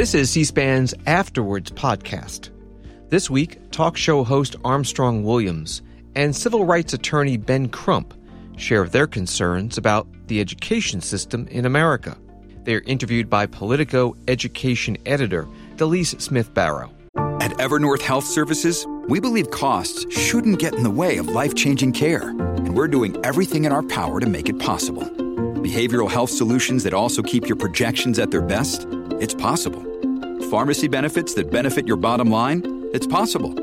This is C SPAN's After Words podcast. This week, talk show host Armstrong Williams and civil rights attorney Ben Crump share their concerns about the education system in America. They're interviewed by Politico education editor Delece Smith Barrow. At Evernorth Health Services, we believe costs shouldn't get in the way of life changing care, and we're doing everything in our power to make it possible. Behavioral health solutions that also keep your projections at their best? It's possible. Pharmacy benefits that benefit your bottom line? It's possible.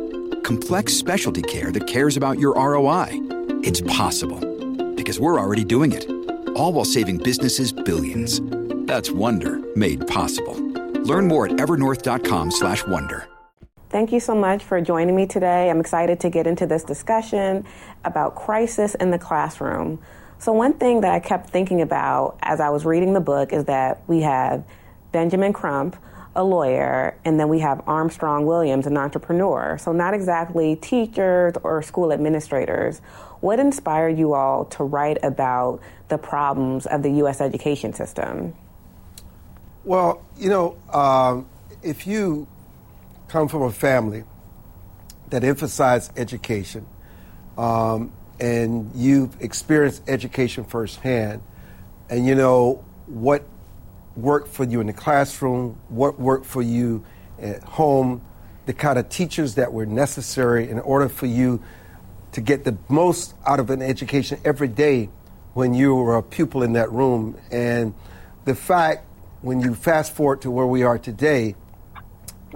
Complex specialty care that cares about your ROI? It's possible. Because we're already doing it. All while saving businesses billions. That's Wonder made possible. Learn more at evernorth.com/wonder. Thank you so much for joining me today. I'm excited to get into this discussion about crisis in the classroom. So, one thing that I kept thinking about as I was reading the book is that we have Benjamin Crump, a lawyer, and then we have Armstrong Williams, an entrepreneur. So, not exactly teachers or school administrators. What inspired you all to write about the problems of the U.S. education system? Well, you know, um, if you come from a family that emphasizes education um, and you've experienced education firsthand, and you know what worked for you in the classroom, what worked for you at home, the kind of teachers that were necessary in order for you to get the most out of an education every day when you were a pupil in that room. And the fact, when you fast forward to where we are today,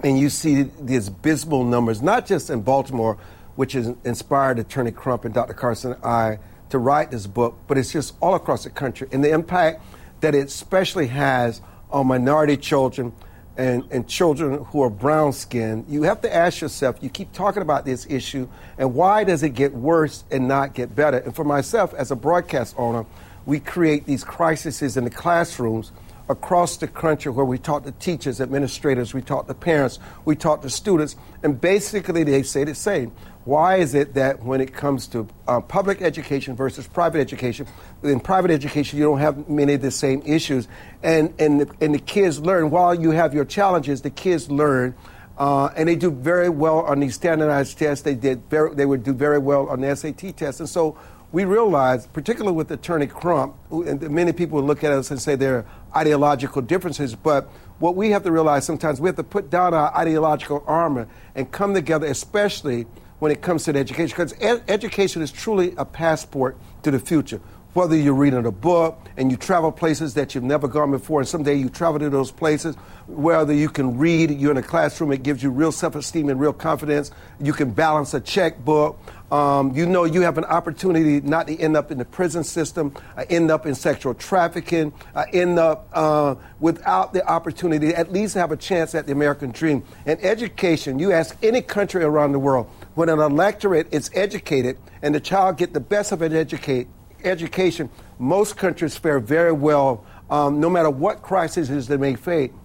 and you see these abysmal numbers, not just in Baltimore, which has inspired Attorney Crump and Dr. Carson and I to write this book, but it's just all across the country. And the impact that it especially has on minority children and, and children who are brown skinned, you have to ask yourself, you keep talking about this issue, and why does it get worse and not get better? And for myself, as a broadcast owner, we create these crises in the classrooms across the country where we talk to teachers, administrators, we talk to parents, we talk to students, and basically they say the same. Why is it that when it comes to uh, public education versus private education, in private education you don't have many of the same issues, and and the, and the kids learn while you have your challenges, the kids learn. Uh, and they do very well on these standardized tests. They did very, they would do very well on the SAT tests. And so we realize, particularly with Attorney Crump, and many people look at us and say there are ideological differences, but what we have to realize sometimes we have to put down our ideological armor and come together, especially when it comes to the education, because ed- education is truly a passport to the future whether you're reading a book and you travel places that you've never gone before, and someday you travel to those places, whether you can read, you're in a classroom, it gives you real self esteem and real confidence. You can balance a checkbook. Um, you know you have an opportunity not to end up in the prison system, uh, end up in sexual trafficking, uh, end up uh, without the opportunity, at least have a chance at the American dream. And education, you ask any country around the world, when an electorate is educated and the child get the best of an educate, education, most countries fare very well, um, no matter what crises they may,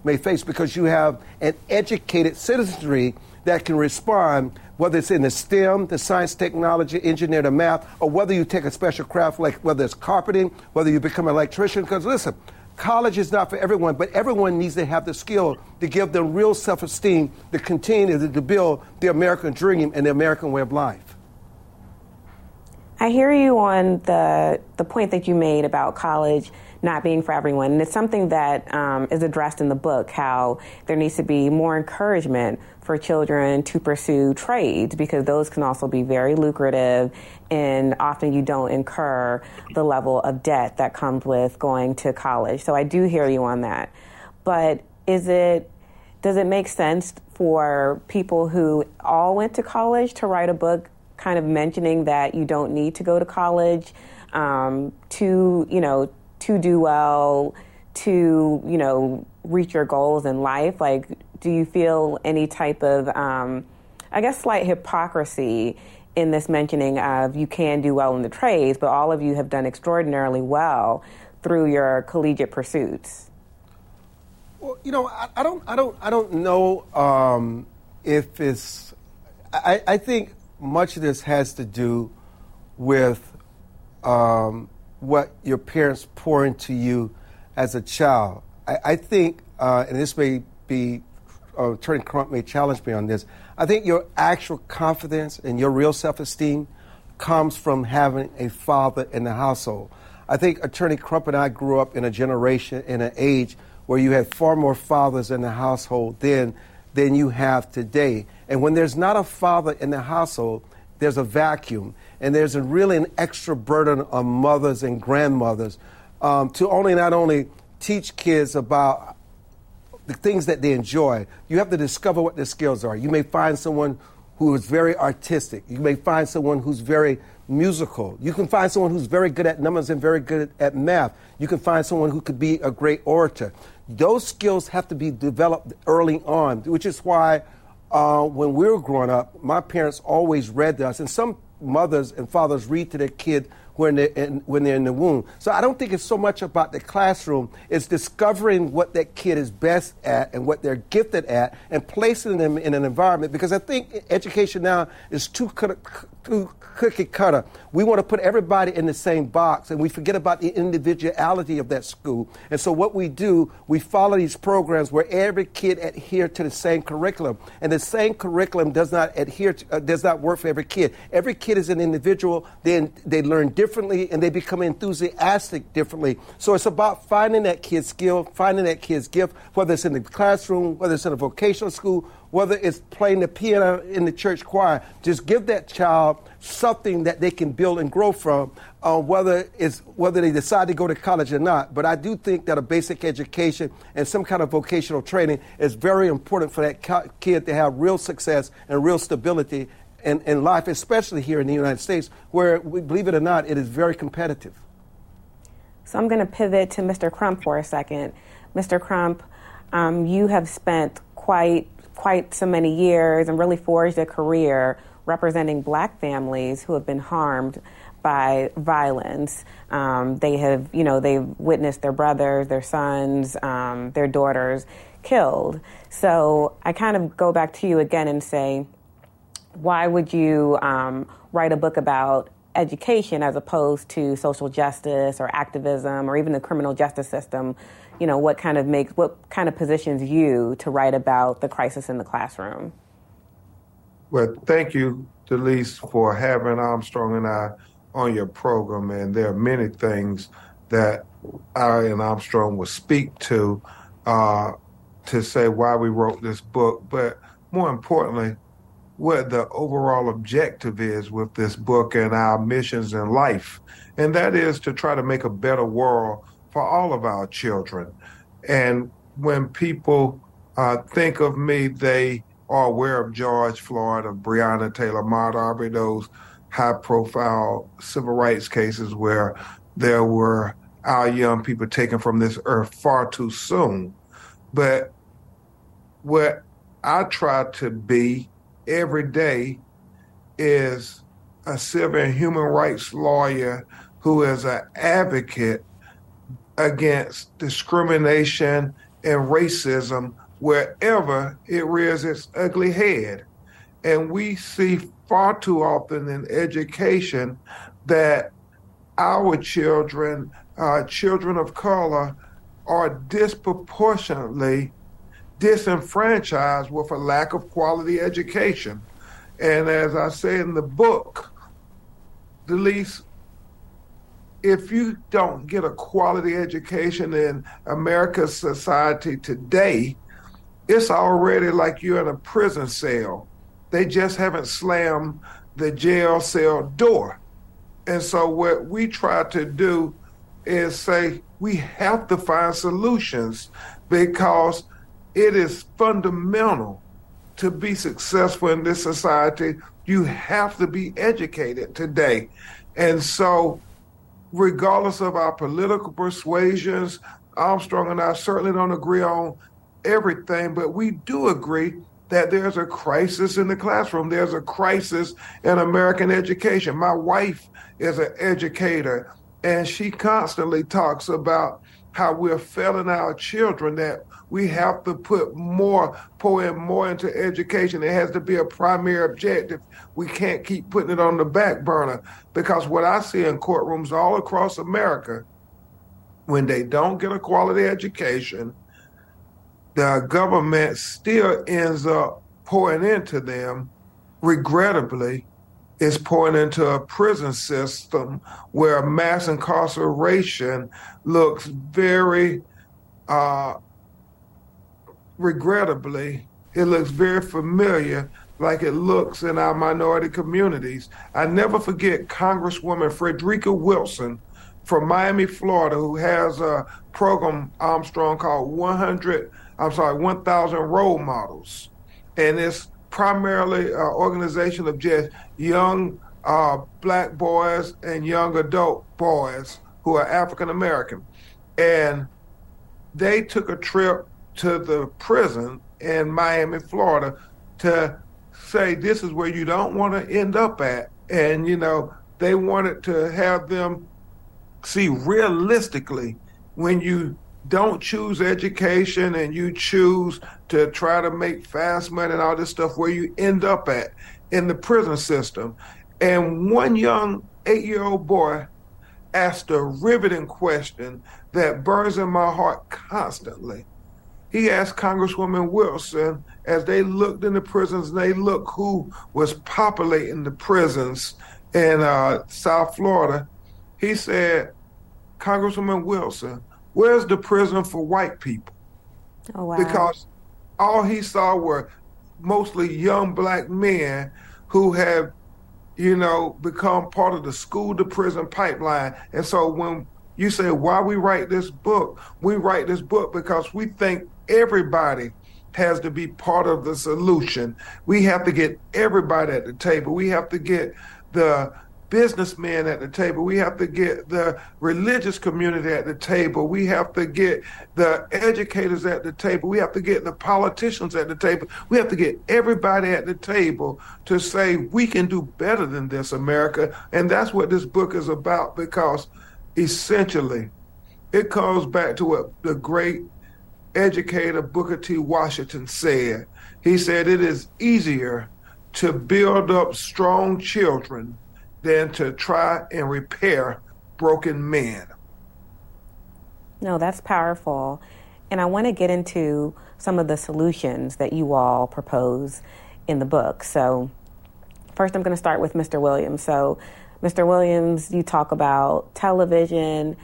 may face, because you have an educated citizenry that can respond, whether it's in the STEM, the science, technology, engineer, the math, or whether you take a special craft like whether it's carpeting, whether you become an electrician. Because listen, college is not for everyone, but everyone needs to have the skill to give them real self esteem to continue to build the American dream and the American way of life. I hear you on the the point that you made about college not being for everyone, and it's something that um, is addressed in the book. How there needs to be more encouragement for children to pursue trades because those can also be very lucrative, and often you don't incur the level of debt that comes with going to college. So I do hear you on that, but is it does it make sense for people who all went to college to write a book kind of mentioning that you don't need to go to college um, to, you know, to do well, to, you know, reach your goals in life? Like, do you feel any type of, um, I guess, slight hypocrisy in this mentioning of you can do well in the trades, but all of you have done extraordinarily well through your collegiate pursuits? Well, you know, I, I don't, I don't, I don't know um, if it's. I, I think much of this has to do with um, what your parents pour into you as a child. I, I think, uh, and this may be uh, Attorney Crump may challenge me on this. I think your actual confidence and your real self-esteem comes from having a father in the household. I think Attorney Crump and I grew up in a generation, in an age where you had far more fathers in the household than, than you have today. And when there's not a father in the household, there's a vacuum. And there's a really an extra burden on mothers and grandmothers um, to only not only teach kids about the things that they enjoy, you have to discover what their skills are. You may find someone who is very artistic. You may find someone who's very musical. You can find someone who's very good at numbers and very good at math. You can find someone who could be a great orator. Those skills have to be developed early on, which is why uh, when we were growing up, my parents always read to us, and some mothers and fathers read to their kid when they're, in, when they're in the womb. So I don't think it's so much about the classroom. It's discovering what that kid is best at and what they're gifted at and placing them in an environment because I think education now is too, cookie cutter. We want to put everybody in the same box and we forget about the individuality of that school. And so what we do, we follow these programs where every kid adhere to the same curriculum. And the same curriculum does not adhere to, uh, does not work for every kid. Every kid is an individual. Then they learn differently and they become enthusiastic differently. So it's about finding that kid's skill, finding that kid's gift, whether it's in the classroom, whether it's in a vocational school, whether it's playing the piano in the church choir, just give that child something that they can build and grow from, uh, whether it's whether they decide to go to college or not. But I do think that a basic education and some kind of vocational training is very important for that kid to have real success and real stability in, in life, especially here in the United States, where, believe it or not, it is very competitive. So I'm going to pivot to Mr. Crump for a second. Mr. Crump, um, you have spent quite quite so many years and really forged a career representing black families who have been harmed by violence. Um, they have, you know, they've witnessed their brothers, their sons, um, their daughters killed. So I kind of go back to you again and say, why would you um, write a book about education as opposed to social justice or activism or even the criminal justice system you know, what kind of makes, what kind of positions you to write about the crisis in the classroom? Well, thank you, Delece, for having Armstrong and I on your program. And there are many things that I and Armstrong will speak to uh, to say why we wrote this book, but more importantly, what the overall objective is with this book and our missions in life. And that is to try to make a better world for all of our children. And when people uh, think of me, they are aware of George Floyd, of Breonna Taylor, Ahmaud those high profile civil rights cases where there were our young people taken from this earth far too soon. But what I try to be every day is a civil and human rights lawyer who is an advocate against discrimination and racism wherever it rears its ugly head. And we see far too often in education that our children, uh, children of color, are disproportionately disenfranchised with a lack of quality education. And as I say in the book, Delece, if you don't get a quality education in America's society today, it's already like you're in a prison cell. They just haven't slammed the jail cell door. And so, what we try to do is say we have to find solutions because it is fundamental to be successful in this society. You have to be educated today. And so, regardless of our political persuasions. Armstrong and I certainly don't agree on everything, but we do agree that there's a crisis in the classroom. There's a crisis in American education. My wife is an educator, and she constantly talks about how we're failing our children, that we have to put more, pour more into education. It has to be a primary objective. We can't keep putting it on the back burner because what I see in courtrooms all across America, when they don't get a quality education, the government still ends up pouring into them, regrettably, is pouring into a prison system where mass incarceration looks very, uh, regrettably, it looks very familiar like it looks in our minority communities. I never forget Congresswoman Frederica Wilson from Miami, Florida, who has a program, Armstrong, called 100, I'm sorry, 1,000 Role Models. And it's primarily an organization of just young uh, black boys and young adult boys who are African American. And they took a trip to the prison in Miami, Florida to say this is where you don't want to end up at. And, you know, they wanted to have them see realistically when you don't choose education and you choose to try to make fast money and all this stuff where you end up at in the prison system. And one young eight year old boy asked a riveting question that burns in my heart constantly. He asked Congresswoman Wilson as they looked in the prisons and they looked who was populating the prisons in uh, South Florida. He said, Congresswoman Wilson, where's the prison for white people? Oh, wow. Because all he saw were mostly young black men who have, you know, become part of the school to prison pipeline. And so when you say, why we write this book, we write this book because we think everybody has to be part of the solution. We have to get everybody at the table. We have to get the businessmen at the table. We have to get the religious community at the table. We have to get the educators at the table. We have to get the politicians at the table. We have to get everybody at the table to say we can do better than this, America. And that's what this book is about because essentially it comes back to what the great educator Booker T. Washington said. He said it is easier to build up strong children than to try and repair broken men. No, that's powerful. And I want to get into some of the solutions that you all propose in the book. So, first, I'm going to start with Mr. Williams. So, Mr. Williams, you talk about television,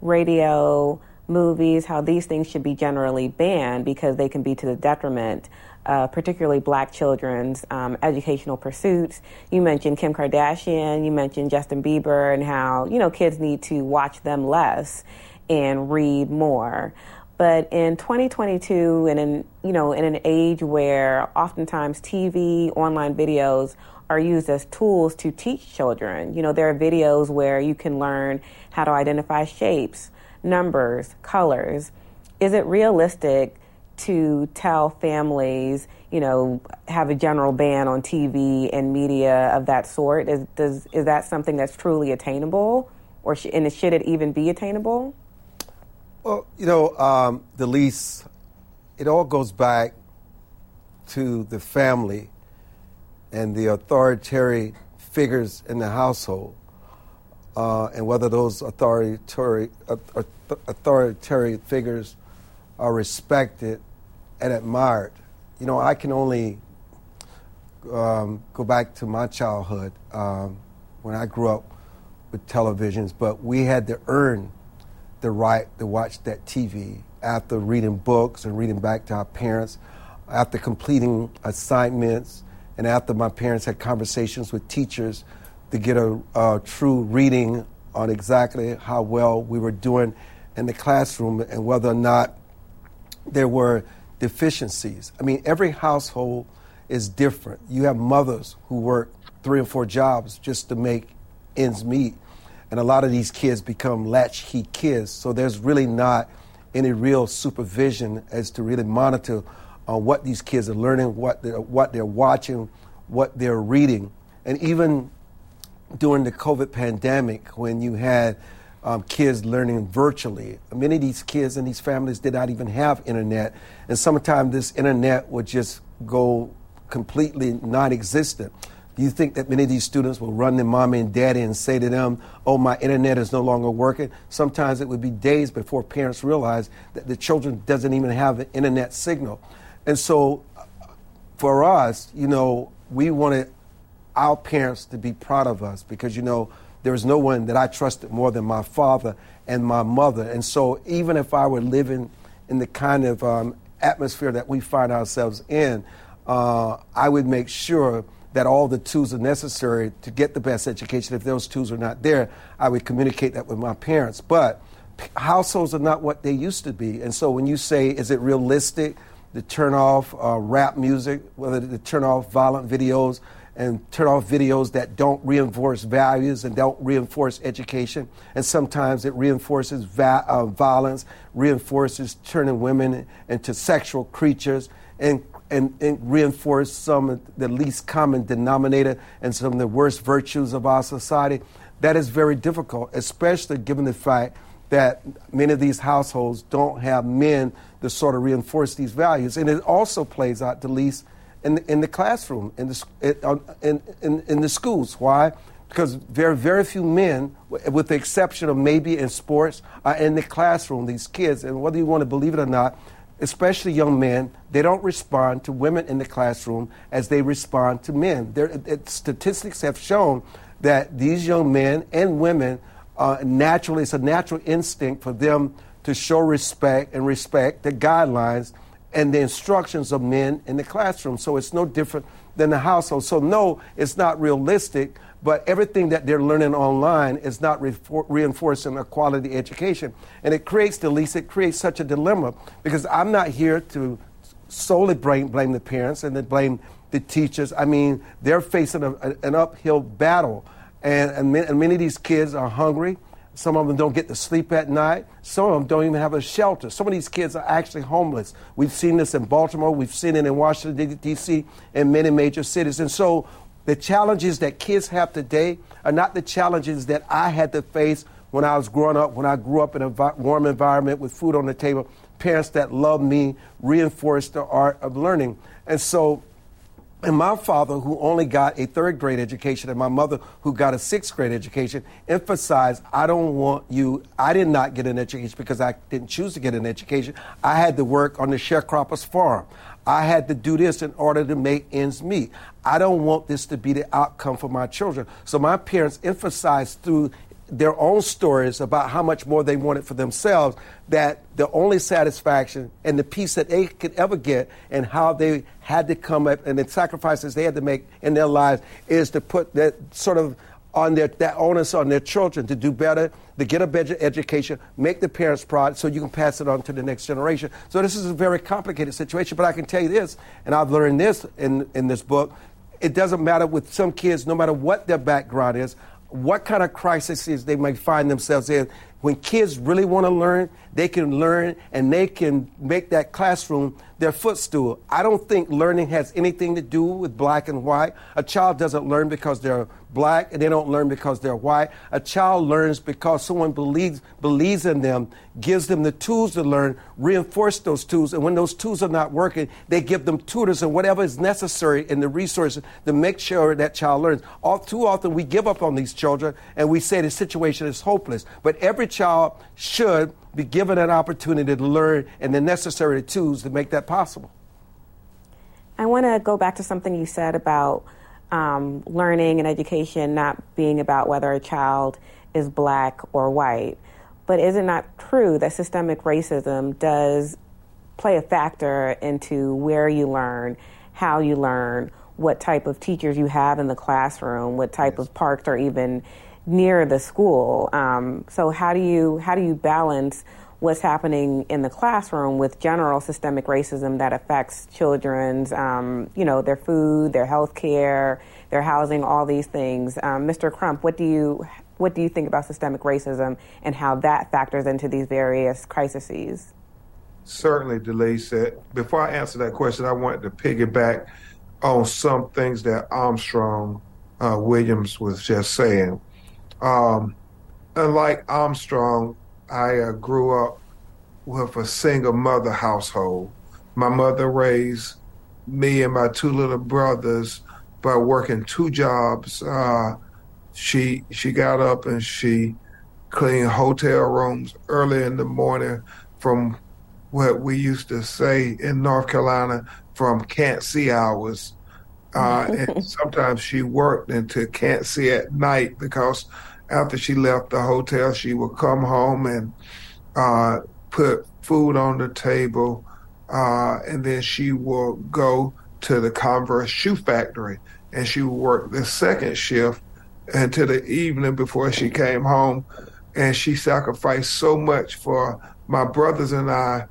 radio, movies, how these things should be generally banned because they can be to the detriment uh, particularly black children's um, educational pursuits. You mentioned Kim Kardashian, you mentioned Justin Bieber, and how, you know, kids need to watch them less and read more. But in 2022, and in you know, in an age where oftentimes TV, online videos are used as tools to teach children, you know, there are videos where you can learn how to identify shapes, numbers, colors. Is it realistic to tell families, you know, have a general ban on TV and media of that sort? Is, does, is that something that's truly attainable? Or sh- and should it even be attainable? Well, you know, um, Delece, it all goes back to the family and the authoritarian figures in the household, uh, and whether those authoritarian, authoritarian figures are respected and admired. You know, I can only um, go back to my childhood um, when I grew up with televisions, but we had to earn the right to watch that TV after reading books and reading back to our parents, after completing assignments, and after my parents had conversations with teachers to get a, a true reading on exactly how well we were doing in the classroom and whether or not there were deficiencies. I mean, every household is different. You have mothers who work three or four jobs just to make ends meet. And a lot of these kids become latchkey kids. So there's really not any real supervision as to really monitor on what these kids are learning, what they're, what they're watching, what they're reading. And even during the COVID pandemic, when you had um, kids learning virtually. Many of these kids and these families did not even have internet, and sometimes this internet would just go completely non existent. Do you think that many of these students will run to mommy and daddy and say to them, oh, my internet is no longer working? Sometimes it would be days before parents realize that the children doesn't even have an internet signal. And so for us, you know, we wanted our parents to be proud of us because, you know, there was no one that I trusted more than my father and my mother. And so even if I were living in the kind of um, atmosphere that we find ourselves in, uh, I would make sure that all the tools are necessary to get the best education. If those tools are not there, I would communicate that with my parents. But households are not what they used to be. And so when you say, is it realistic to turn off uh, rap music, whether to turn off violent videos, and turn off videos that don't reinforce values and don't reinforce education. And sometimes it reinforces va- uh, violence, reinforces turning women into sexual creatures, and and, and reinforce some of the least common denominator and some of the worst virtues of our society. That is very difficult, especially given the fact that many of these households don't have men to sort of reinforce these values. And it also plays out the least in the, in the classroom, in the, in, in, in the schools. Why? Because are very few men, with the exception of maybe in sports, are in the classroom, these kids. And whether you want to believe it or not, especially young men, they don't respond to women in the classroom as they respond to men. Statistics have shown that these young men and women uh, naturally, it's a natural instinct for them to show respect and respect the guidelines and the instructions of men in the classroom. So it's no different than the household. So, no, it's not realistic, but everything that they're learning online is not re- reinforcing a quality education. And it creates, Delece, it creates such a dilemma because I'm not here to solely blame, blame the parents and then blame the teachers. I mean, they're facing a, a, an uphill battle. And, and, and many of these kids are hungry. Some of them don't get to sleep at night. Some of them don't even have a shelter. Some of these kids are actually homeless. We've seen this in Baltimore. We've seen it in Washington, D.C., and many major cities. And so the challenges that kids have today are not the challenges that I had to face when I was growing up, when I grew up in a warm environment with food on the table. Parents that loved me reinforced the art of learning. And so and my father, who only got a third grade education, and my mother, who got a sixth grade education, emphasized I don't want you, I did not get an education because I didn't choose to get an education. I had to work on the sharecropper's farm. I had to do this in order to make ends meet. I don't want this to be the outcome for my children. So my parents emphasized through their own stories about how much more they wanted for themselves, that the only satisfaction and the peace that they could ever get and how they had to come up and the sacrifices they had to make in their lives is to put that sort of on their that onus on their children to do better, to get a better education, make the parents proud, so you can pass it on to the next generation. So this is a very complicated situation, but I can tell you this, and I've learned this in, in this book. It doesn't matter with some kids, no matter what their background is what kind of crises they might find themselves in. When kids really want to learn, they can learn and they can make that classroom their footstool. I don't think learning has anything to do with black and white. A child doesn't learn because they're black and they don't learn because they're white. A child learns because someone believes, believes in them, gives them the tools to learn, reinforce those tools, and when those tools are not working, they give them tutors and whatever is necessary in the resources to make sure that child learns. All too often we give up on these children and we say the situation is hopeless. But every child should be given an opportunity to learn and the necessary tools to make that possible. I want to go back to something you said about um, learning and education not being about whether a child is black or white. But is it not true that systemic racism does play a factor into where you learn, how you learn, what type of teachers you have in the classroom, what type of parks are even near the school. Um, so how do you how do you balance what's happening in the classroom with general systemic racism that affects children's um, you know their food, their health care, their housing, all these things. Um, Mr. Crump, what do you what do you think about systemic racism and how that factors into these various crises? Certainly, Delece. Before I answer that question, I wanted to piggyback on some things that Armstrong uh, Williams was just saying. Um, unlike Armstrong, I uh, grew up with a single mother household. My mother raised me and my two little brothers by working two jobs. Uh, she she got up and she cleaned hotel rooms early in the morning from what we used to say in North Carolina from can't see hours. Uh, and sometimes she worked until can't see at night because after she left the hotel, she would come home and uh, put food on the table, uh, and then she will go to the Converse shoe factory and she would work the second shift until the evening before she came home. And she sacrificed so much for my brothers and I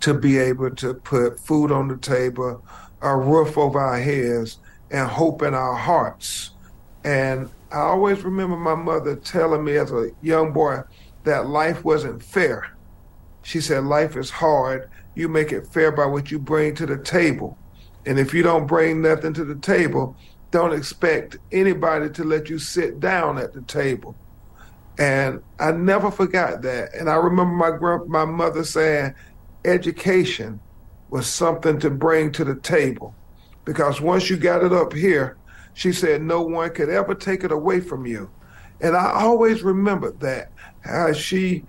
to be able to put food on the table, a roof over our heads, and hope in our hearts. And I always remember my mother telling me as a young boy that life wasn't fair. She said, Life is hard. You make it fair by what you bring to the table. And if you don't bring nothing to the table, don't expect anybody to let you sit down at the table. And I never forgot that. And I remember my my mother saying, education was something to bring to the table, because once you got it up here, she said no one could ever take it away from you. And I always remembered that. How she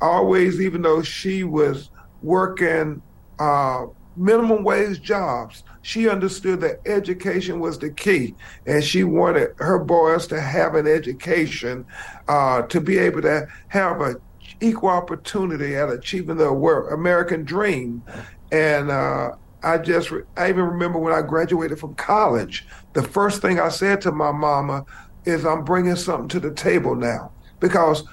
always, even though she was working uh, minimum wage jobs, she understood that education was the key. And she wanted her boys to have an education uh, to be able to have a equal opportunity at achieving the American dream. And uh, I just, I even remember when I graduated from college, the first thing I said to my mama is, I'm bringing something to the table now. Because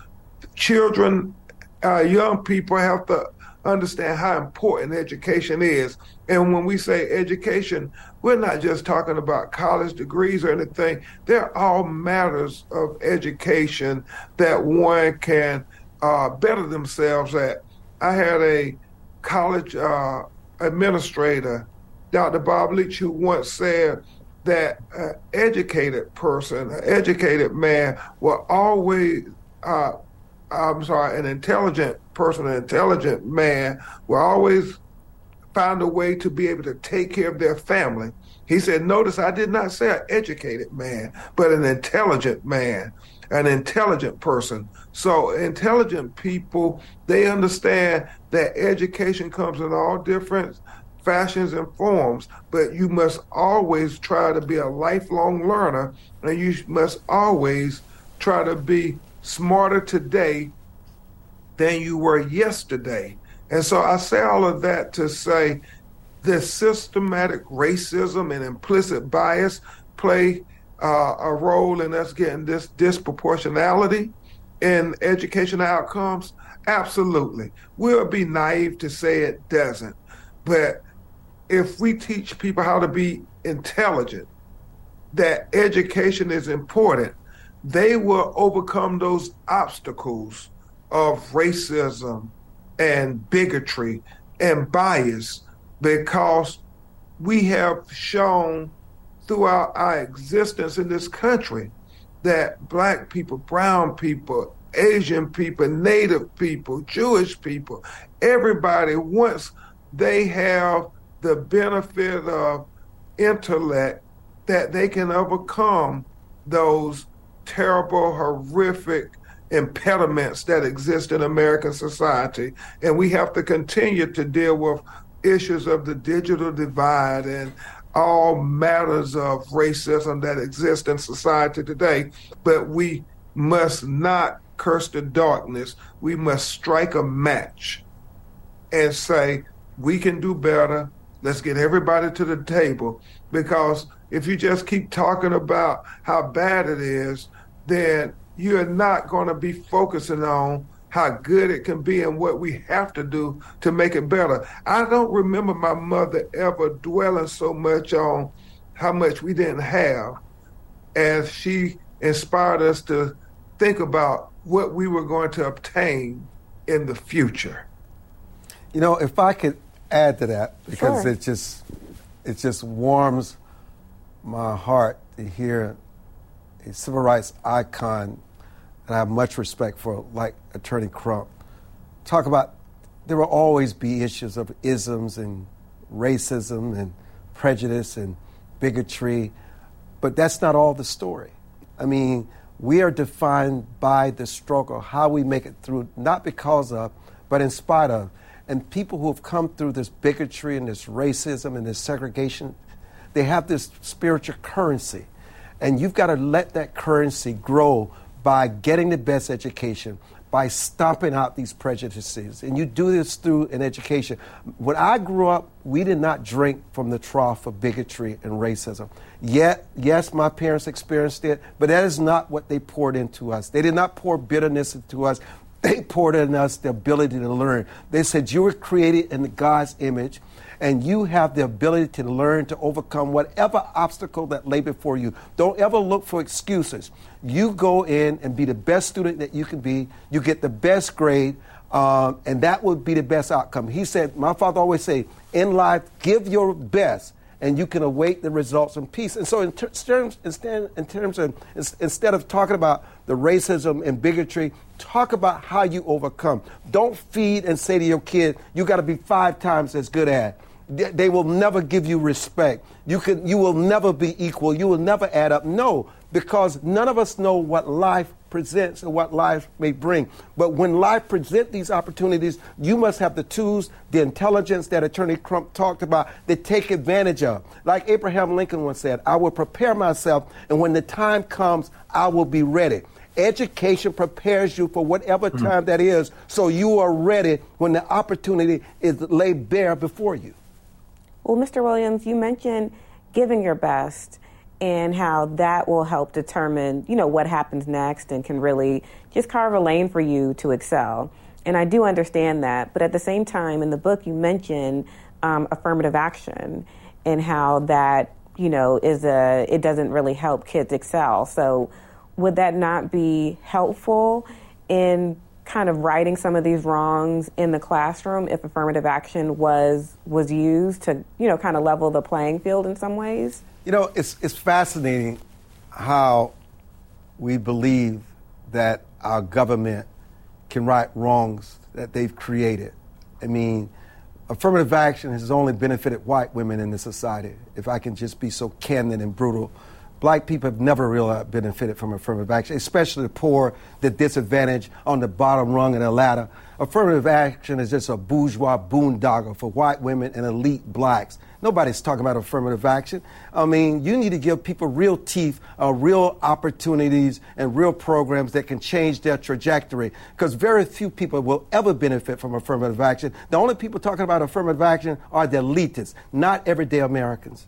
children, uh, young people have to understand how important education is. And when we say education, we're not just talking about college degrees or anything. They're all matters of education that one can uh, better themselves at. I had a college uh, administrator, Dr. Bob Leach, who once said that an educated person, an educated man, will always, uh, I'm sorry, an intelligent person, an intelligent man, will always find a way to be able to take care of their family. He said, Notice I did not say an educated man, but an intelligent man, an intelligent person so intelligent people, they understand that education comes in all different fashions and forms, but you must always try to be a lifelong learner and you must always try to be smarter today than you were yesterday. And so I say all of that to say the systematic racism and implicit bias play uh, a role in us getting this disproportionality in education outcomes? Absolutely. We'll be naive to say it doesn't. But if we teach people how to be intelligent, that education is important, they will overcome those obstacles of racism and bigotry and bias because we have shown throughout our existence in this country that black people, brown people, Asian people, Native people, Jewish people, everybody, once they have the benefit of intellect, that they can overcome those terrible, horrific impediments that exist in American society. And we have to continue to deal with issues of the digital divide and all matters of racism that exist in society today, but we must not curse the darkness. We must strike a match and say, we can do better. Let's get everybody to the table. Because if you just keep talking about how bad it is, then you're not going to be focusing on how good it can be and what we have to do to make it better. I don't remember my mother ever dwelling so much on how much we didn't have as she inspired us to think about what we were going to obtain in the future. You know, if I could add to that, because sure. it just it just warms my heart to hear a civil rights icon and I have much respect for, like Attorney Crump, talk about there will always be issues of isms and racism and prejudice and bigotry, but that's not all the story. I mean, we are defined by the struggle, how we make it through, not because of, but in spite of. And people who have come through this bigotry and this racism and this segregation, they have this spiritual currency. And you've got to let that currency grow by getting the best education, by stomping out these prejudices. And you do this through an education. When I grew up, we did not drink from the trough of bigotry and racism. Yet, yes, my parents experienced it, but that is not what they poured into us. They did not pour bitterness into us. They poured in us the ability to learn. They said, You were created in God's image and you have the ability to learn to overcome whatever obstacle that lay before you. Don't ever look for excuses. You go in and be the best student that you can be. You get the best grade, um, and that would be the best outcome. He said, my father always say, in life, give your best and you can await the results in peace. And so, in, ter- terms, in terms of instead of talking about the racism and bigotry, talk about how you overcome. Don't feed and say to your kid, "You got to be five times as good at." They will never give you respect. You, can, you will never be equal. You will never add up. No, because none of us know what life presents and what life may bring. But when life presents these opportunities, you must have the tools, the intelligence that Attorney Crump talked about to take advantage of. Like Abraham Lincoln once said, I will prepare myself, and when the time comes, I will be ready. Education prepares you for whatever mm-hmm. time that is, so you are ready when the opportunity is laid bare before you. Well, Mr. Williams, you mentioned giving your best and how that will help determine, you know, what happens next and can really just carve a lane for you to excel. And I do understand that, but at the same time, in the book, you mention um, affirmative action and how that, you know, is a it doesn't really help kids excel. So, would that not be helpful in kind of righting some of these wrongs in the classroom if affirmative action was was used to you know kind of level the playing field in some ways you know it's it's fascinating how we believe that our government can right wrongs that they've created i mean affirmative action has only benefited white women in the society if i can just be so candid and brutal Black people have never really benefited from affirmative action, especially the poor, the disadvantaged on the bottom rung of the ladder. Affirmative action is just a bourgeois boondoggle for white women and elite blacks. Nobody's talking about affirmative action. I mean, you need to give people real teeth, uh, real opportunities, and real programs that can change their trajectory. Because very few people will ever benefit from affirmative action. The only people talking about affirmative action are the elitists, not everyday Americans.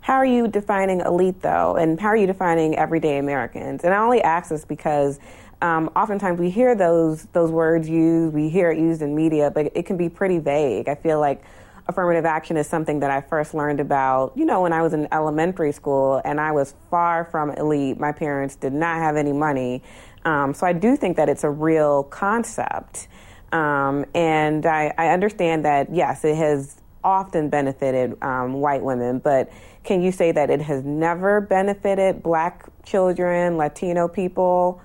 How are you defining elite, though? And how are you defining everyday Americans? And I only ask this because um, oftentimes we hear those those words used, we hear it used in media, but it can be pretty vague. I feel like affirmative action is something that I first learned about, you know, when I was in elementary school, and I was far from elite. My parents did not have any money, um, so I do think that it's a real concept. Um, and I, I, understand that yes, it has often benefited um, white women, but can you say that it has never benefited black children, Latino people?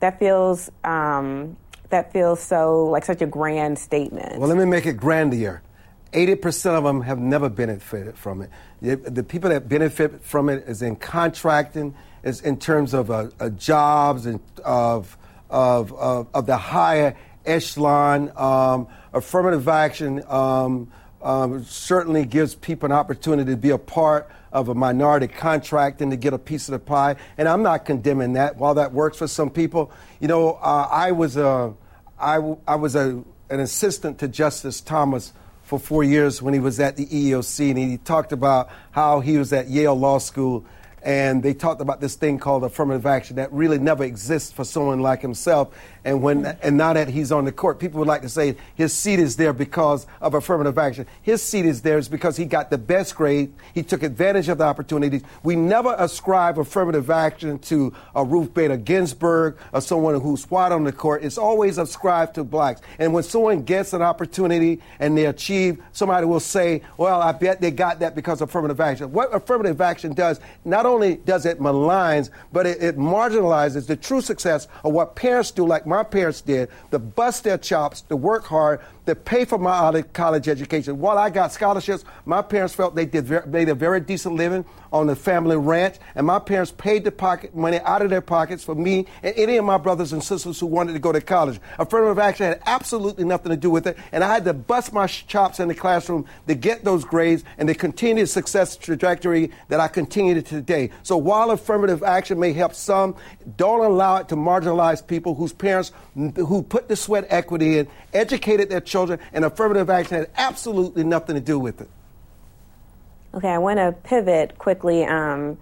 That feels um, that feels so like such a grand statement. Well, let me make it grandier. 80% of them have never benefited from it. The people that benefit from it is in contracting, is in terms of uh, uh, jobs and of, of, of, of, the higher echelon, um, affirmative action, um, um, certainly gives people an opportunity to be a part of a minority contract and to get a piece of the pie. And I'm not condemning that. While that works for some people, you know, uh, I was a, I, I was a, an assistant to Justice Thomas for four years when he was at the EEOC, and he talked about how he was at Yale Law School and they talked about this thing called affirmative action that really never exists for someone like himself. And when and now that he's on the court, people would like to say his seat is there because of affirmative action. His seat is there is because he got the best grade. He took advantage of the opportunities. We never ascribe affirmative action to a Ruth Bader Ginsburg or someone who's white on the court. It's always ascribed to blacks. And when someone gets an opportunity and they achieve, somebody will say, "Well, I bet they got that because of affirmative action." What affirmative action does not only does it maligns, but it, it marginalizes the true success of what parents do, like my parents did, to bust their chops, to work hard, to pay for my college education. While I got scholarships, my parents felt they did very, made a very decent living on the family ranch, and my parents paid the pocket money out of their pockets for me and any of my brothers and sisters who wanted to go to college. Affirmative action had absolutely nothing to do with it, and I had to bust my chops in the classroom to get those grades and the continue the success trajectory that I continue to today. So while affirmative action may help some, don't allow it to marginalize people whose parents who put the sweat equity in, educated their children, and affirmative action had absolutely nothing to do with it. Okay, I want to pivot quickly um,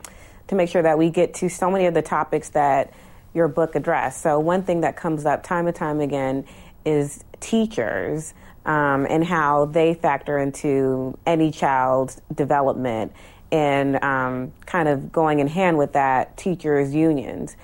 to make sure that we get to so many of the topics that your book addressed. So, one thing that comes up time and time again is teachers um, and how they factor into any child's development and um, kind of going in hand with that, teachers' unions.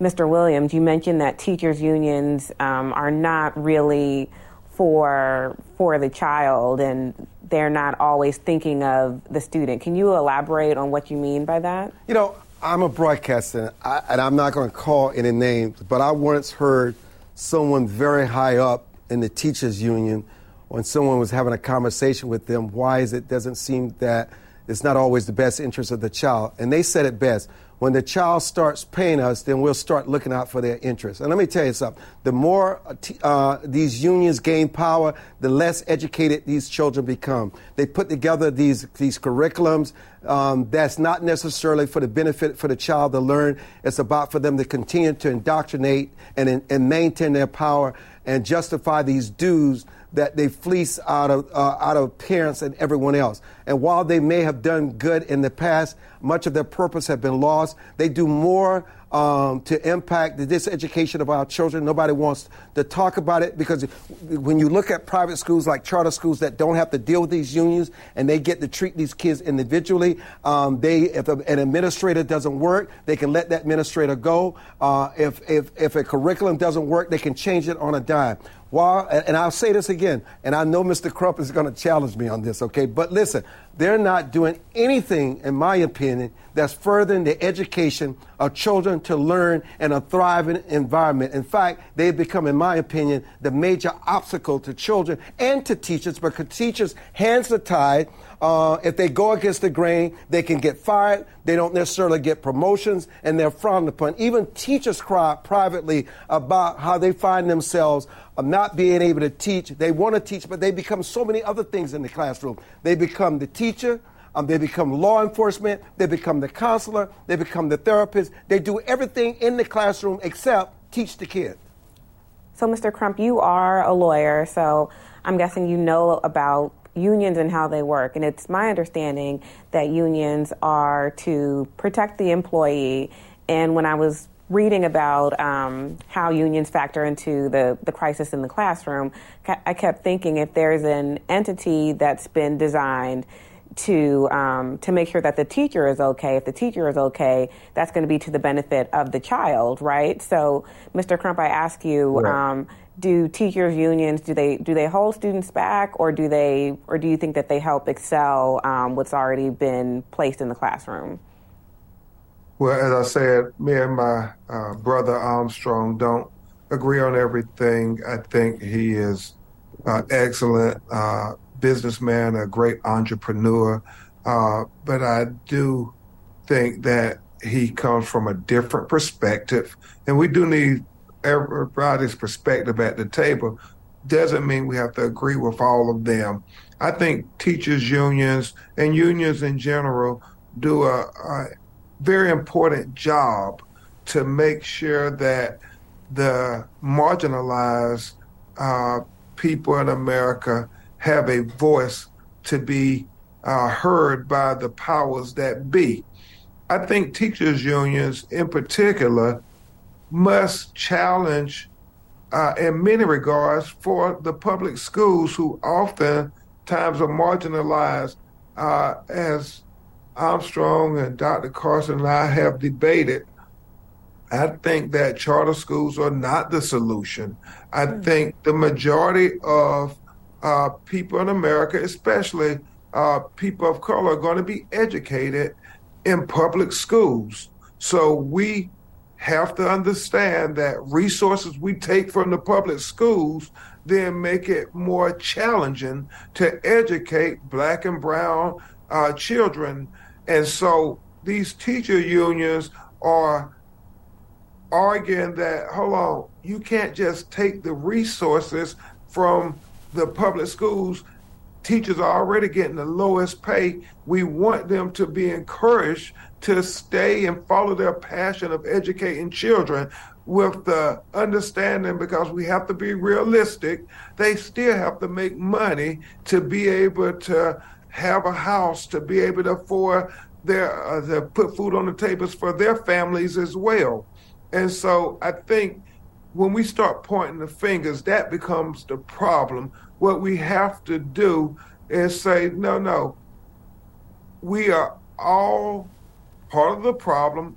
Mr. Williams, you mentioned that teachers' unions um, are not really for for the child and they're not always thinking of the student. Can you elaborate on what you mean by that? You know, I'm a broadcaster, and I'm not going to call any names, but I once heard someone very high up in the teachers union when someone was having a conversation with them why is it doesn't seem that it's not always the best interest of the child and they said it best when the child starts paying us, then we'll start looking out for their interests. And let me tell you something the more uh, uh, these unions gain power, the less educated these children become. They put together these, these curriculums um, that's not necessarily for the benefit for the child to learn, it's about for them to continue to indoctrinate and, and maintain their power and justify these dues that they fleece out of, uh, out of parents and everyone else. And while they may have done good in the past, much of their purpose have been lost. They do more um, to impact the diseducation of our children. Nobody wants to talk about it because when you look at private schools like charter schools that don't have to deal with these unions and they get to treat these kids individually, um, they if a, an administrator doesn't work, they can let that administrator go. Uh, if, if if a curriculum doesn't work, they can change it on a dime. While, and I'll say this again, and I know Mr. Crump is going to challenge me on this, okay? But listen, they're not doing anything, in my opinion, that's furthering the education of children to learn in a thriving environment. In fact, they've become, in my opinion, the major obstacle to children and to teachers because teachers hands are tied. Uh, if they go against the grain, they can get fired. They don't necessarily get promotions, and they're frowned upon. Even teachers cry privately about how they find themselves of not being able to teach. They want to teach, but they become so many other things in the classroom. They become the teacher, um, they become law enforcement, they become the counselor, they become the therapist. They do everything in the classroom except teach the kid. So, Mr. Crump, you are a lawyer, so I'm guessing you know about unions and how they work. And it's my understanding that unions are to protect the employee. And when I was reading about um, how unions factor into the, the crisis in the classroom, I kept thinking if there's an entity that's been designed to um, to make sure that the teacher is okay. If the teacher is okay, that's going to be to the benefit of the child, right? So, Mr. Crump, I ask you, right. um, do teachers unions do they do they hold students back, or do they or do you think that they help excel um, what's already been placed in the classroom? Well, as I said, me and my uh, brother Armstrong don't agree on everything. I think he is uh, excellent uh, businessman, a great entrepreneur, uh, but I do think that he comes from a different perspective, and we do need everybody's perspective at the table. Doesn't mean we have to agree with all of them. I think teachers' unions and unions in general do a, a very important job to make sure that the marginalized uh, people in America have a voice to be uh, heard by the powers that be. I think teachers' unions, in particular, must challenge, uh, in many regards, for the public schools who often times are marginalized uh, as Armstrong and Dr. Carson and I have debated, I think that charter schools are not the solution. I hmm. think the majority of uh, people in America, especially uh, people of color, are going to be educated in public schools. So we have to understand that resources we take from the public schools then make it more challenging to educate black and brown uh, children. And so these teacher unions are arguing that, hold on, you can't just take the resources from the public schools. Teachers are already getting the lowest pay. We want them to be encouraged to stay and follow their passion of educating children with the understanding because we have to be realistic, they still have to make money to be able to have a house, to be able to afford their uh, to put food on the tables for their families as well. And so I think when we start pointing the fingers, that becomes the problem. What we have to do is say, no, no, we are all part of the problem,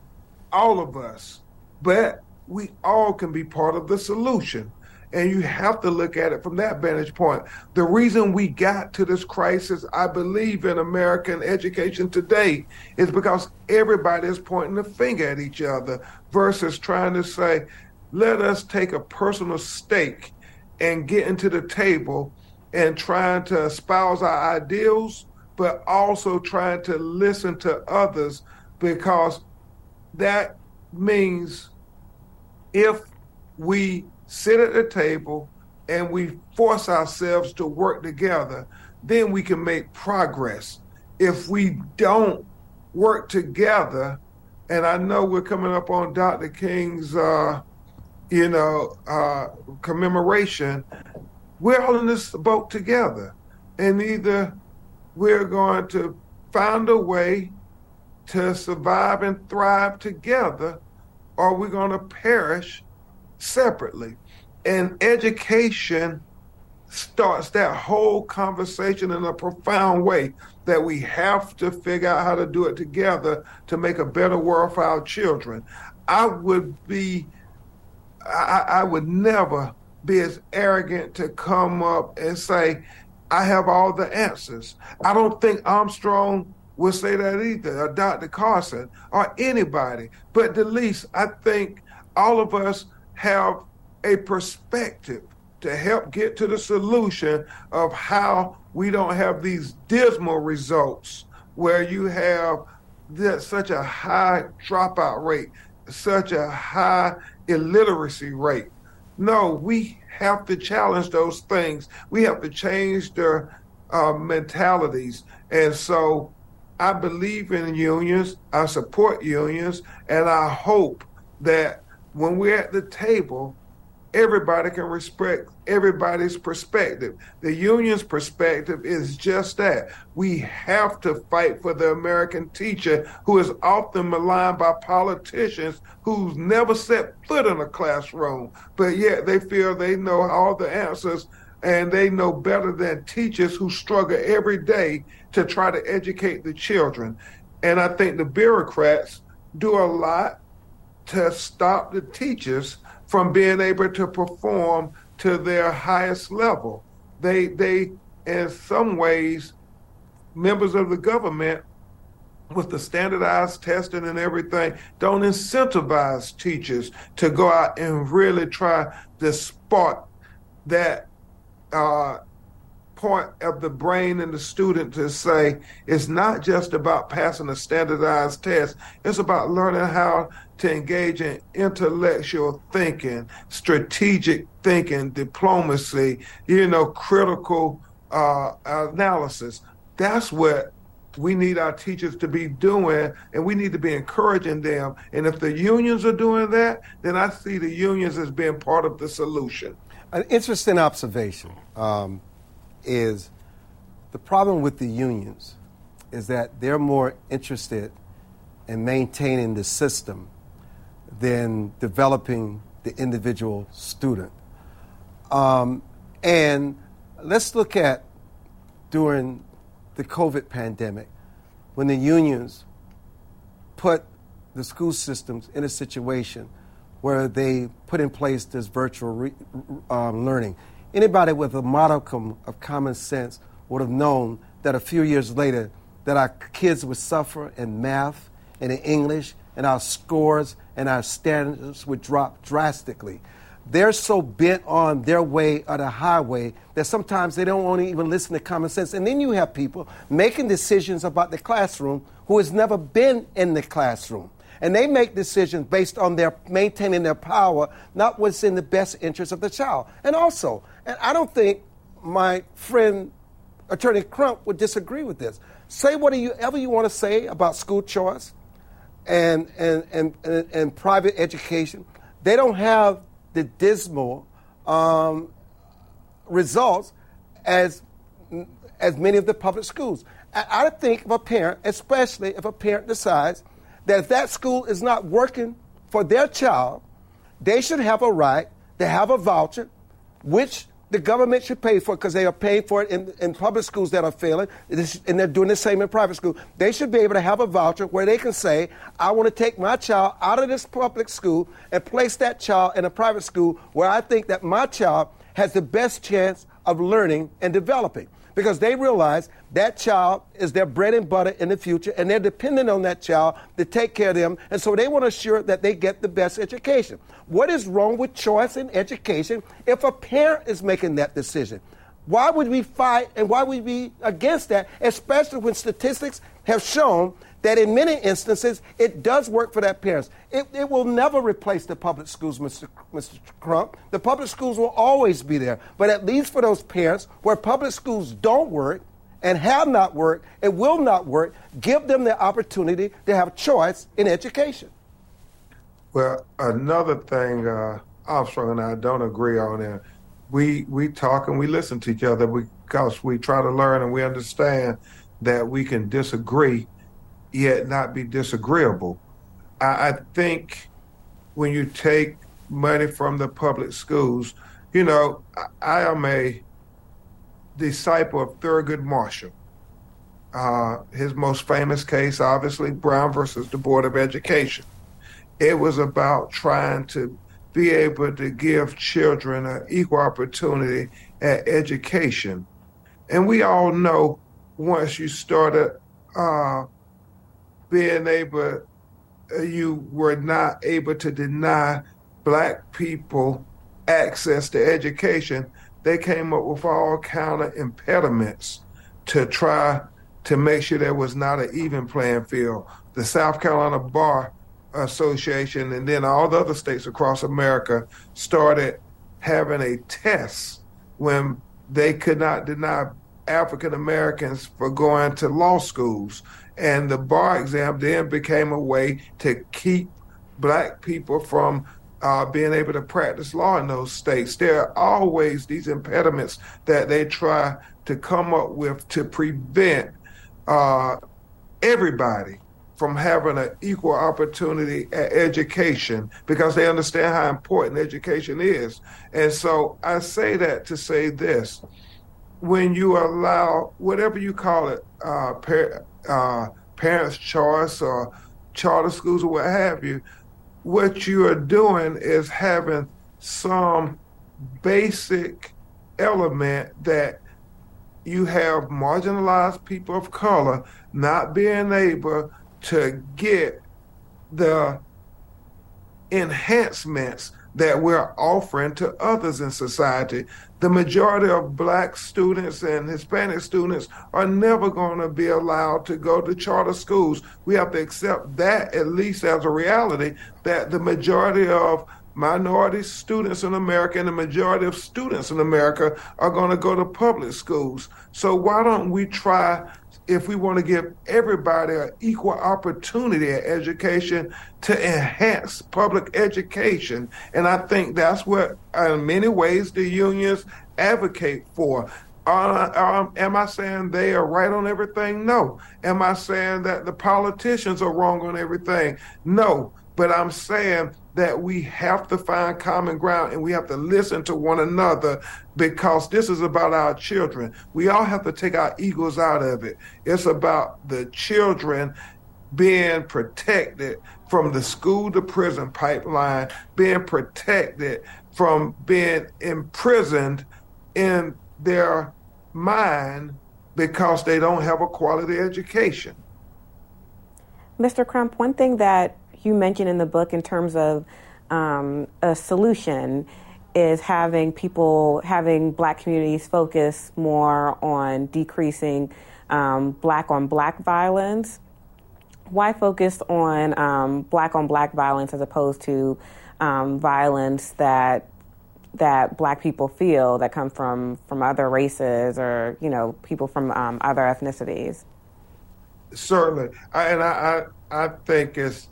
all of us. But we all can be part of the solution. And you have to look at it from that vantage point. The reason we got to this crisis, I believe, in American education today is because everybody is pointing the finger at each other versus trying to say, let us take a personal stake and get into the table and trying to espouse our ideals, but also trying to listen to others because that means if we sit at the table and we force ourselves to work together, then we can make progress. If we don't work together, and I know we're coming up on Dr. King's, uh, you know, uh, commemoration, we're all in this boat together. And either we're going to find a way to survive and thrive together, or we're going to perish separately. And education starts that whole conversation in a profound way that we have to figure out how to do it together to make a better world for our children. I would be, I, I would never be as arrogant to come up and say, I have all the answers. I don't think Armstrong will say that either, or Dr. Carson, or anybody. But least I think all of us have a perspective to help get to the solution of how we don't have these dismal results where you have that such a high dropout rate, such a high illiteracy rate. No, we have to challenge those things. We have to change their uh, mentalities. And so I believe in unions, I support unions, and I hope that when we're at the table, everybody can respect everybody's perspective. The union's perspective is just that. We have to fight for the American teacher who is often maligned by politicians who's never set foot in a classroom, but yet they feel they know all the answers and they know better than teachers who struggle every day to try to educate the children. And I think the bureaucrats do a lot to stop the teachers from being able to perform to their highest level. They they in some ways members of the government with the standardized testing and everything don't incentivize teachers to go out and really try to spark that uh, point of the brain and the student to say it's not just about passing a standardized test, it's about learning how to engage in intellectual thinking, strategic thinking, diplomacy, you know, critical uh, analysis. That's what we need our teachers to be doing, and we need to be encouraging them. And if the unions are doing that, then I see the unions as being part of the solution. An interesting observation um, is the problem with the unions is that they're more interested in maintaining the system than developing the individual student. Um, and let's look at during the COVID pandemic when the unions put the school systems in a situation where they put in place this virtual re- um, learning. Anybody with a modicum of common sense would have known that a few years later that our kids would suffer in math and in English, and our scores and our standards would drop drastically. They're so bent on their way or the highway that sometimes they don't want to even listen to common sense. And then you have people making decisions about the classroom who has never been in the classroom. And they make decisions based on their maintaining their power, not what's in the best interest of the child. And also, and I don't think my friend Attorney Crump would disagree with this. Say whatever you want to say about school choice and, and, and, and, and private education. They don't have the dismal um, results as, as many of the public schools. I, I think of a parent, especially if a parent decides that if that school is not working for their child, they should have a right to have a voucher, which the government should pay for it because they are paying for it in, in public schools that are failing, and they're doing the same in private school. They should be able to have a voucher where they can say, I want to take my child out of this public school and place that child in a private school where I think that my child has the best chance of learning and developing because they realize that child is their bread and butter in the future and they're dependent on that child to take care of them. And so they want to assure that they get the best education. What is wrong with choice in education if a parent is making that decision? Why would we fight and why would we be against that, especially when statistics have shown that in many instances it does work for that parents. It, it will never replace the public schools, Mr. Mr. Crump. The public schools will always be there. But at least for those parents where public schools don't work and have not worked and will not work, give them the opportunity to have choice in education. Well, another thing uh, Armstrong and I don't agree on, and we we talk and we listen to each other because we try to learn and we understand that we can disagree yet not be disagreeable. I, I think when you take money from the public schools, you know, I, I am a disciple of Thurgood Marshall. Uh, his most famous case, obviously, Brown versus the Board of Education. It was about trying to be able to give children an equal opportunity at education. And we all know once you started uh, being able, uh, you were not able to deny black people access to education, they came up with all kind of impediments to try to make sure there was not an even playing field. The South Carolina Bar Association and then all the other states across America started having a test when they could not deny African Americans for going to law schools. And the bar exam then became a way to keep black people from uh, being able to practice law in those states. There are always these impediments that they try to come up with to prevent uh, everybody from having an equal opportunity at education because they understand how important education is. And so I say that to say this when you allow whatever you call it, uh, uh, parents' choice or charter schools or what have you, what you are doing is having some basic element that you have marginalized people of color not being able to get the enhancements that we're offering to others in society. The majority of black students and Hispanic students are never going to be allowed to go to charter schools. We have to accept that at least as a reality that the majority of minority students in America and the majority of students in America are going to go to public schools. So why don't we try if we want to give everybody an equal opportunity at education to enhance public education. And I think that's what, in many ways, the unions advocate for. Uh, um, am I saying they are right on everything? No. Am I saying that the politicians are wrong on everything? No. But I'm saying that we have to find common ground and we have to listen to one another because this is about our children. We all have to take our egos out of it. It's about the children being protected from the school to prison pipeline, being protected from being imprisoned in their mind because they don't have a quality education. Mr. Crump, one thing that you mentioned in the book in terms of um, a solution is having people, having black communities focus more on decreasing um, black on black violence. Why focus on um, black on black violence as opposed to um, violence that that black people feel that come from from other races or you know people from um, other ethnicities? Certainly, I, and I, I I think it's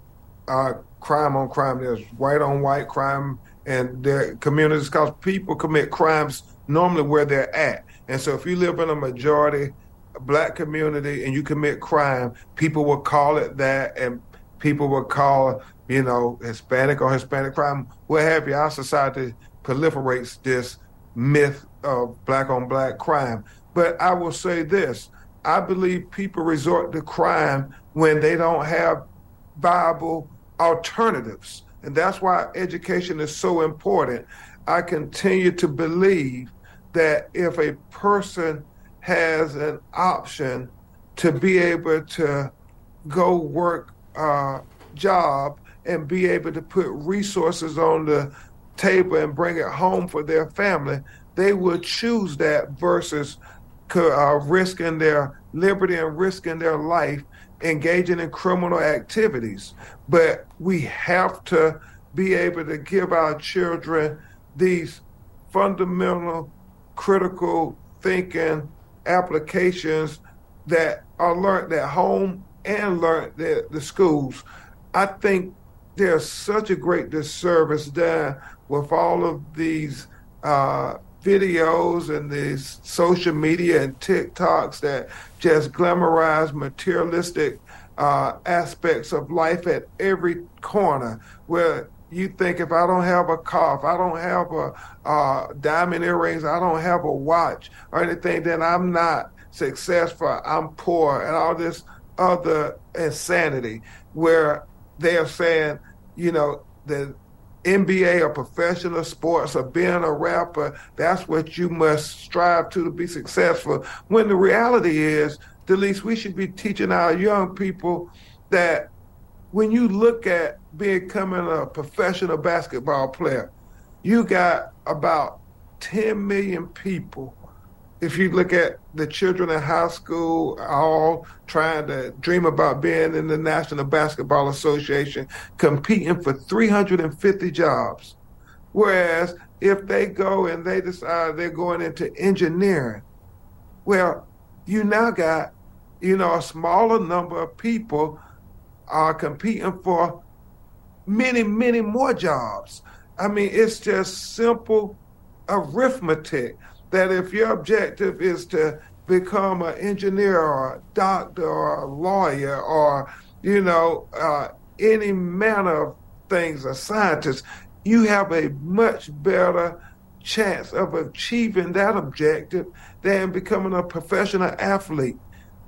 uh, crime on crime. There's white on white crime and their communities because people commit crimes normally where they're at. And so if you live in a majority black community and you commit crime, people will call it that and people will call, you know, Hispanic or Hispanic crime, what have you. Our society proliferates this myth of black on black crime. But I will say this I believe people resort to crime when they don't have viable alternatives. And that's why education is so important. I continue to believe that if a person has an option to be able to go work a job and be able to put resources on the table and bring it home for their family, they will choose that versus uh, risking their liberty and risking their life engaging in criminal activities. But we have to be able to give our children these fundamental, critical thinking applications that are learned at home and learned at the schools. I think there's such a great disservice done with all of these uh, videos and these social media and TikToks that just glamorize materialistic uh, aspects of life at every corner. Where you think if I don't have a car, if I don't have a uh, diamond earrings, I don't have a watch or anything, then I'm not successful. I'm poor, and all this other insanity where they are saying, you know, the NBA or professional sports or being a rapper, that's what you must strive to to be successful. When the reality is, least we should be teaching our young people that when you look at becoming a professional basketball player, you got about 10 million people if you look at the children in high school, all trying to dream about being in the National Basketball Association, competing for 350 jobs. Whereas if they go and they decide they're going into engineering, well, you now got, you know, a smaller number of people are competing for many, many more jobs. I mean, it's just simple arithmetic that if your objective is to become an engineer or a doctor or a lawyer or, you know, uh, any manner of things, a scientist, you have a much better chance of achieving that objective than becoming a professional athlete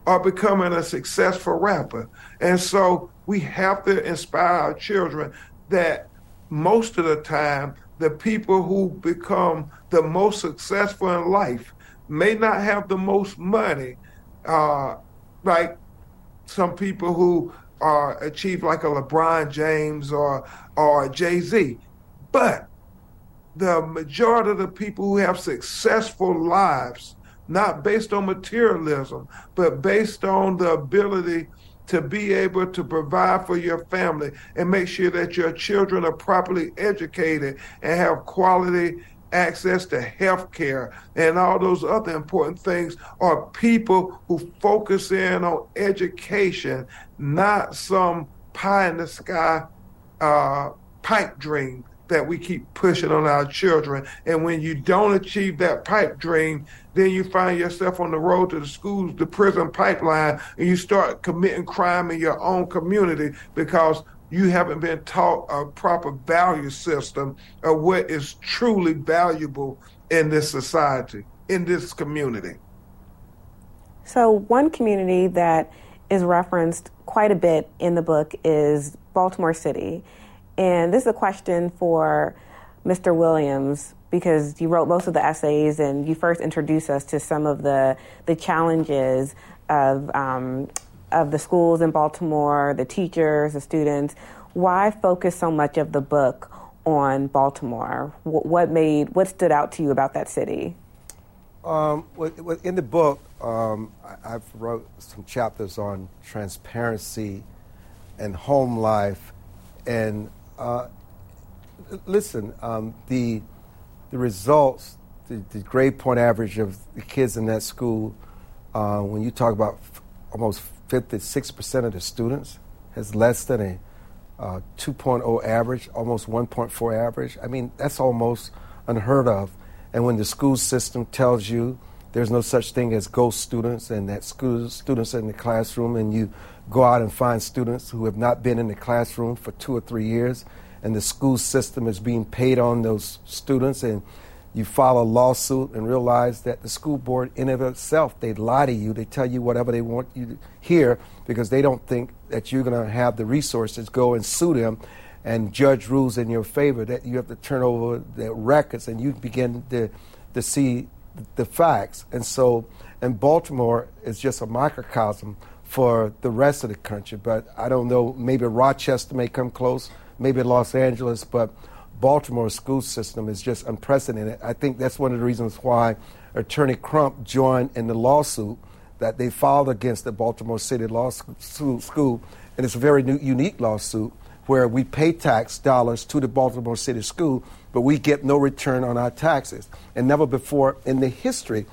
or becoming a successful rapper. And so we have to inspire our children that most of the time the people who become the most successful in life may not have the most money, uh, like some people who are achieve like a LeBron James or or Jay Z, but the majority of the people who have successful lives, not based on materialism, but based on the ability to be able to provide for your family and make sure that your children are properly educated and have quality access to health care and all those other important things are people who focus in on education, not some pie in the sky uh, pipe dream that we keep pushing on our children. And when you don't achieve that pipe dream, then you find yourself on the road to the schools, the prison pipeline, and you start committing crime in your own community because you haven't been taught a proper value system of what is truly valuable in this society, in this community. So, one community that is referenced quite a bit in the book is Baltimore City. And this is a question for Mr. Williams because you wrote most of the essays and you first introduced us to some of the, the challenges of um, of the schools in Baltimore, the teachers, the students. Why focus so much of the book on Baltimore? What made what stood out to you about that city? Um, in the book, um, I've wrote some chapters on transparency and home life, and uh, listen, um, the the results, the, the, grade point average of the kids in that school, uh, when you talk about almost 56 percent of the students has less than a uh, 2.0 average, almost 1.4 average. I mean, that's almost unheard of. And when the school system tells you there's no such thing as ghost students and that school students are in the classroom and you go out and find students who have not been in the classroom for two or three years and the school system is being paid on those students and you file a lawsuit and realize that the school board in of itself they lie to you. They tell you whatever they want you to hear because they don't think that you're going to have the resources go and sue them and judge rules in your favor that you have to turn over the records and you begin to, to see the facts. And so and baltimore is just a microcosm for the rest of the country but i don't know maybe rochester may come close maybe los angeles but Baltimore school system is just unprecedented. I think that's one of the reasons why Attorney Crump joined in the lawsuit that they filed against the Baltimore City Law School. And it's a very new, unique lawsuit where we pay tax dollars to the Baltimore City School, but we get no return on our taxes. And never before in the history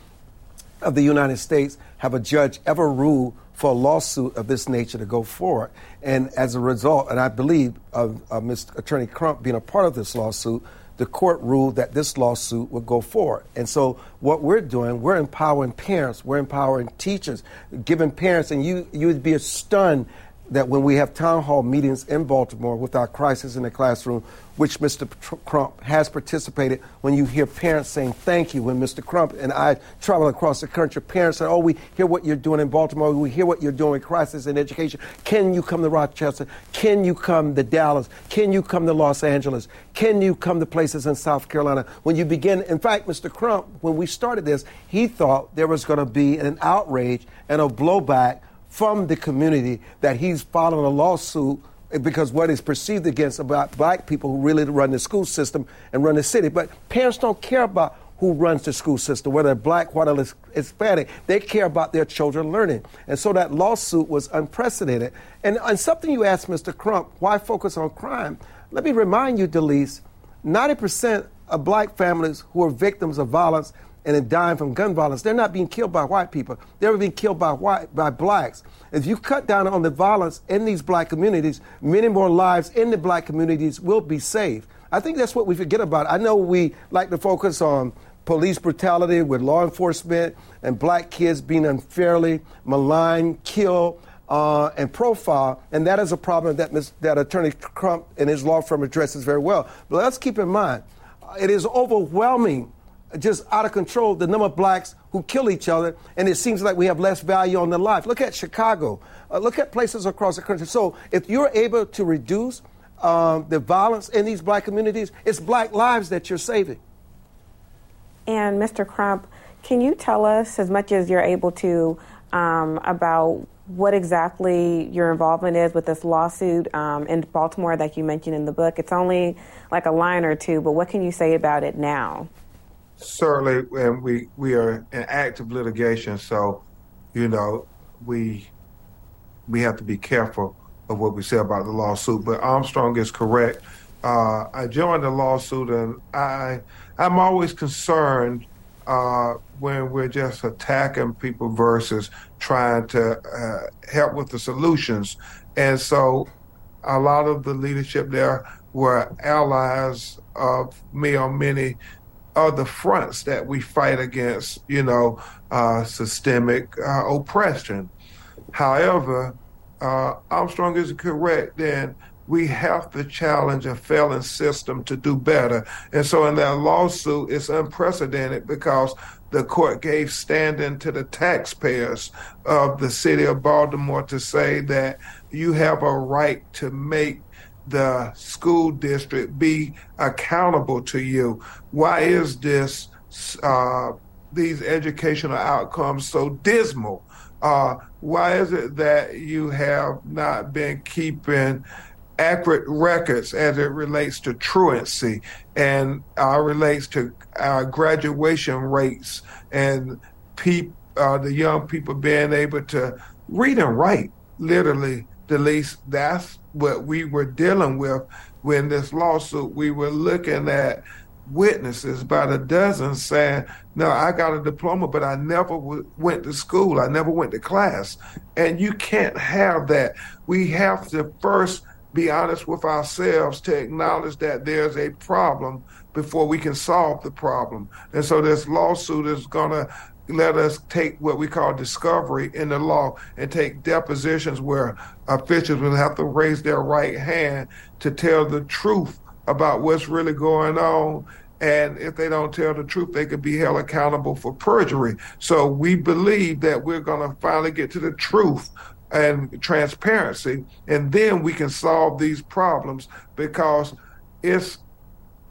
of the United States have a judge ever ruled for a lawsuit of this nature to go forward. And as a result, and I believe of, of Mr. Attorney Crump being a part of this lawsuit, the court ruled that this lawsuit would go forward. And so what we're doing, we're empowering parents, we're empowering teachers, giving parents, and you you would be stunned that when we have town hall meetings in Baltimore with our crisis in the classroom, which Mr. Crump has participated, when you hear parents saying thank you, when Mr. Crump and I travel across the country, parents say, oh, we hear what you're doing in Baltimore, we hear what you're doing with crisis in education. Can you come to Rochester? Can you come to Dallas? Can you come to Los Angeles? Can you come to places in South Carolina? When you begin, in fact, Mr. Crump, when we started this, he thought there was going to be an outrage and a blowback from the community that he's filing a lawsuit because what is perceived against about black people who really run the school system and run the city. But parents don't care about who runs the school system, whether black, white, or Hispanic. They care about their children learning. And so that lawsuit was unprecedented. And, and something you asked Mr. Crump, why focus on crime? Let me remind you, Delece, 90% of black families who are victims of violence and then dying from gun violence, they're not being killed by white people. They're being killed by white by blacks. If you cut down on the violence in these black communities, many more lives in the black communities will be saved. I think that's what we forget about. I know we like to focus on police brutality with law enforcement and black kids being unfairly maligned, killed, uh, and profiled, and that is a problem that, that Attorney Crump and his law firm addresses very well. But let's keep in mind, it is overwhelming just out of control the number of blacks who kill each other, and it seems like we have less value on their life. Look at Chicago. Uh, look at places across the country. So if you're able to reduce um, the violence in these black communities, it's black lives that you're saving. And Mr. Crump, can you tell us as much as you're able to um, about what exactly your involvement is with this lawsuit um, in Baltimore that you mentioned in the book? It's only like a line or two, but what can you say about it now? Certainly, and we we are in active litigation, so you know we we have to be careful of what we say about the lawsuit. But Armstrong is correct. Uh, I joined the lawsuit, and I I'm always concerned uh, when we're just attacking people versus trying to uh, help with the solutions. And so, a lot of the leadership there were allies of me on many are the fronts that we fight against, you know, uh, systemic uh, oppression. However, uh, Armstrong is correct, then we have to challenge a failing system to do better. And so in that lawsuit, it's unprecedented because the court gave standing to the taxpayers of the city of Baltimore to say that you have a right to make the school district be accountable to you. Why is this uh, these educational outcomes so dismal? Uh, why is it that you have not been keeping accurate records as it relates to truancy and uh, relates to uh, graduation rates and pe- uh, the young people being able to read and write, literally, the least that's what we were dealing with when this lawsuit. We were looking at witnesses by the dozen saying, No, I got a diploma, but I never w- went to school. I never went to class. And you can't have that. We have to first be honest with ourselves to acknowledge that there's a problem before we can solve the problem. And so this lawsuit is going to let us take what we call discovery in the law and take depositions where officials will have to raise their right hand to tell the truth about what's really going on. And if they don't tell the truth, they could be held accountable for perjury. So we believe that we're going to finally get to the truth and transparency, and then we can solve these problems because it's,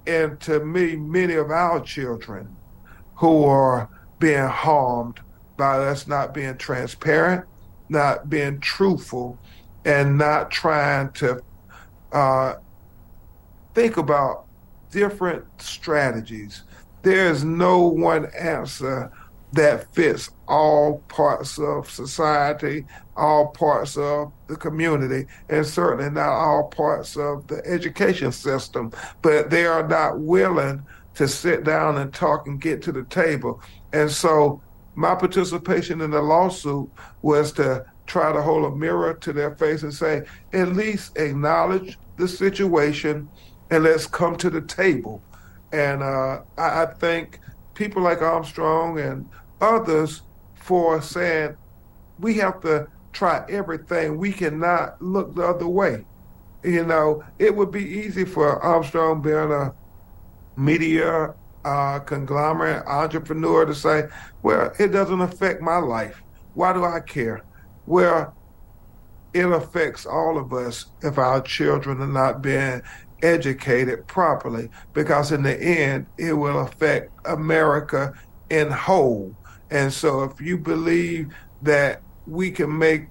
and to me, many of our children who are being harmed by us not being transparent, not being truthful, and not trying to uh, think about different strategies. There is no one answer that fits all parts of society, all parts of the community, and certainly not all parts of the education system. But they are not willing to sit down and talk and get to the table. And so my participation in the lawsuit was to try to hold a mirror to their face and say, at least acknowledge the situation and let's come to the table. And uh, I, I think people like Armstrong and others for saying we have to try everything. We cannot look the other way. You know, it would be easy for Armstrong being a media uh, conglomerate entrepreneur to say, well, it doesn't affect my life. Why do I care? Well, it affects all of us if our children are not being educated properly, because in the end, it will affect America in whole. And so if you believe that we can make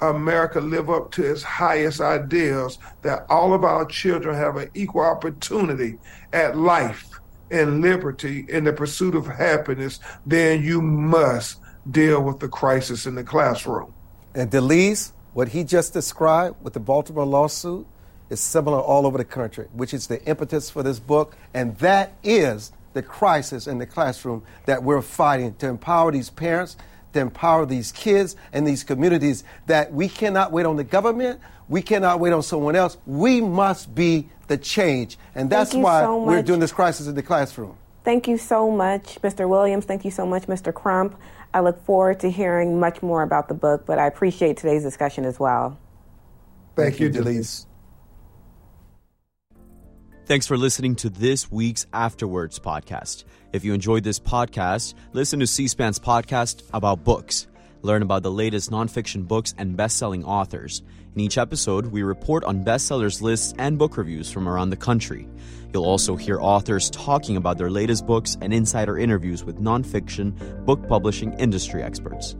America live up to its highest ideals, that all of our children have an equal opportunity at life and liberty in the pursuit of happiness, then you must deal with the crisis in the classroom. And Delece, what he just described with the Baltimore lawsuit is similar all over the country, which is the impetus for this book. And that is the crisis in the classroom that we're fighting to empower these parents, to empower these kids and these communities that we cannot wait on the government, we cannot wait on someone else. We must be the change. And that's why so we're doing this crisis in the classroom. Thank you so much, Mr. Williams. Thank you so much, Mr. Crump. I look forward to hearing much more about the book, but I appreciate today's discussion as well. Thank, Thank you, Delece. Thanks for listening to this week's After Words podcast. If you enjoyed this podcast, listen to C SPAN's podcast about books. Learn about the latest nonfiction books and best selling authors. In each episode, we report on bestsellers lists and book reviews from around the country. You'll also hear authors talking about their latest books and insider interviews with nonfiction book publishing industry experts.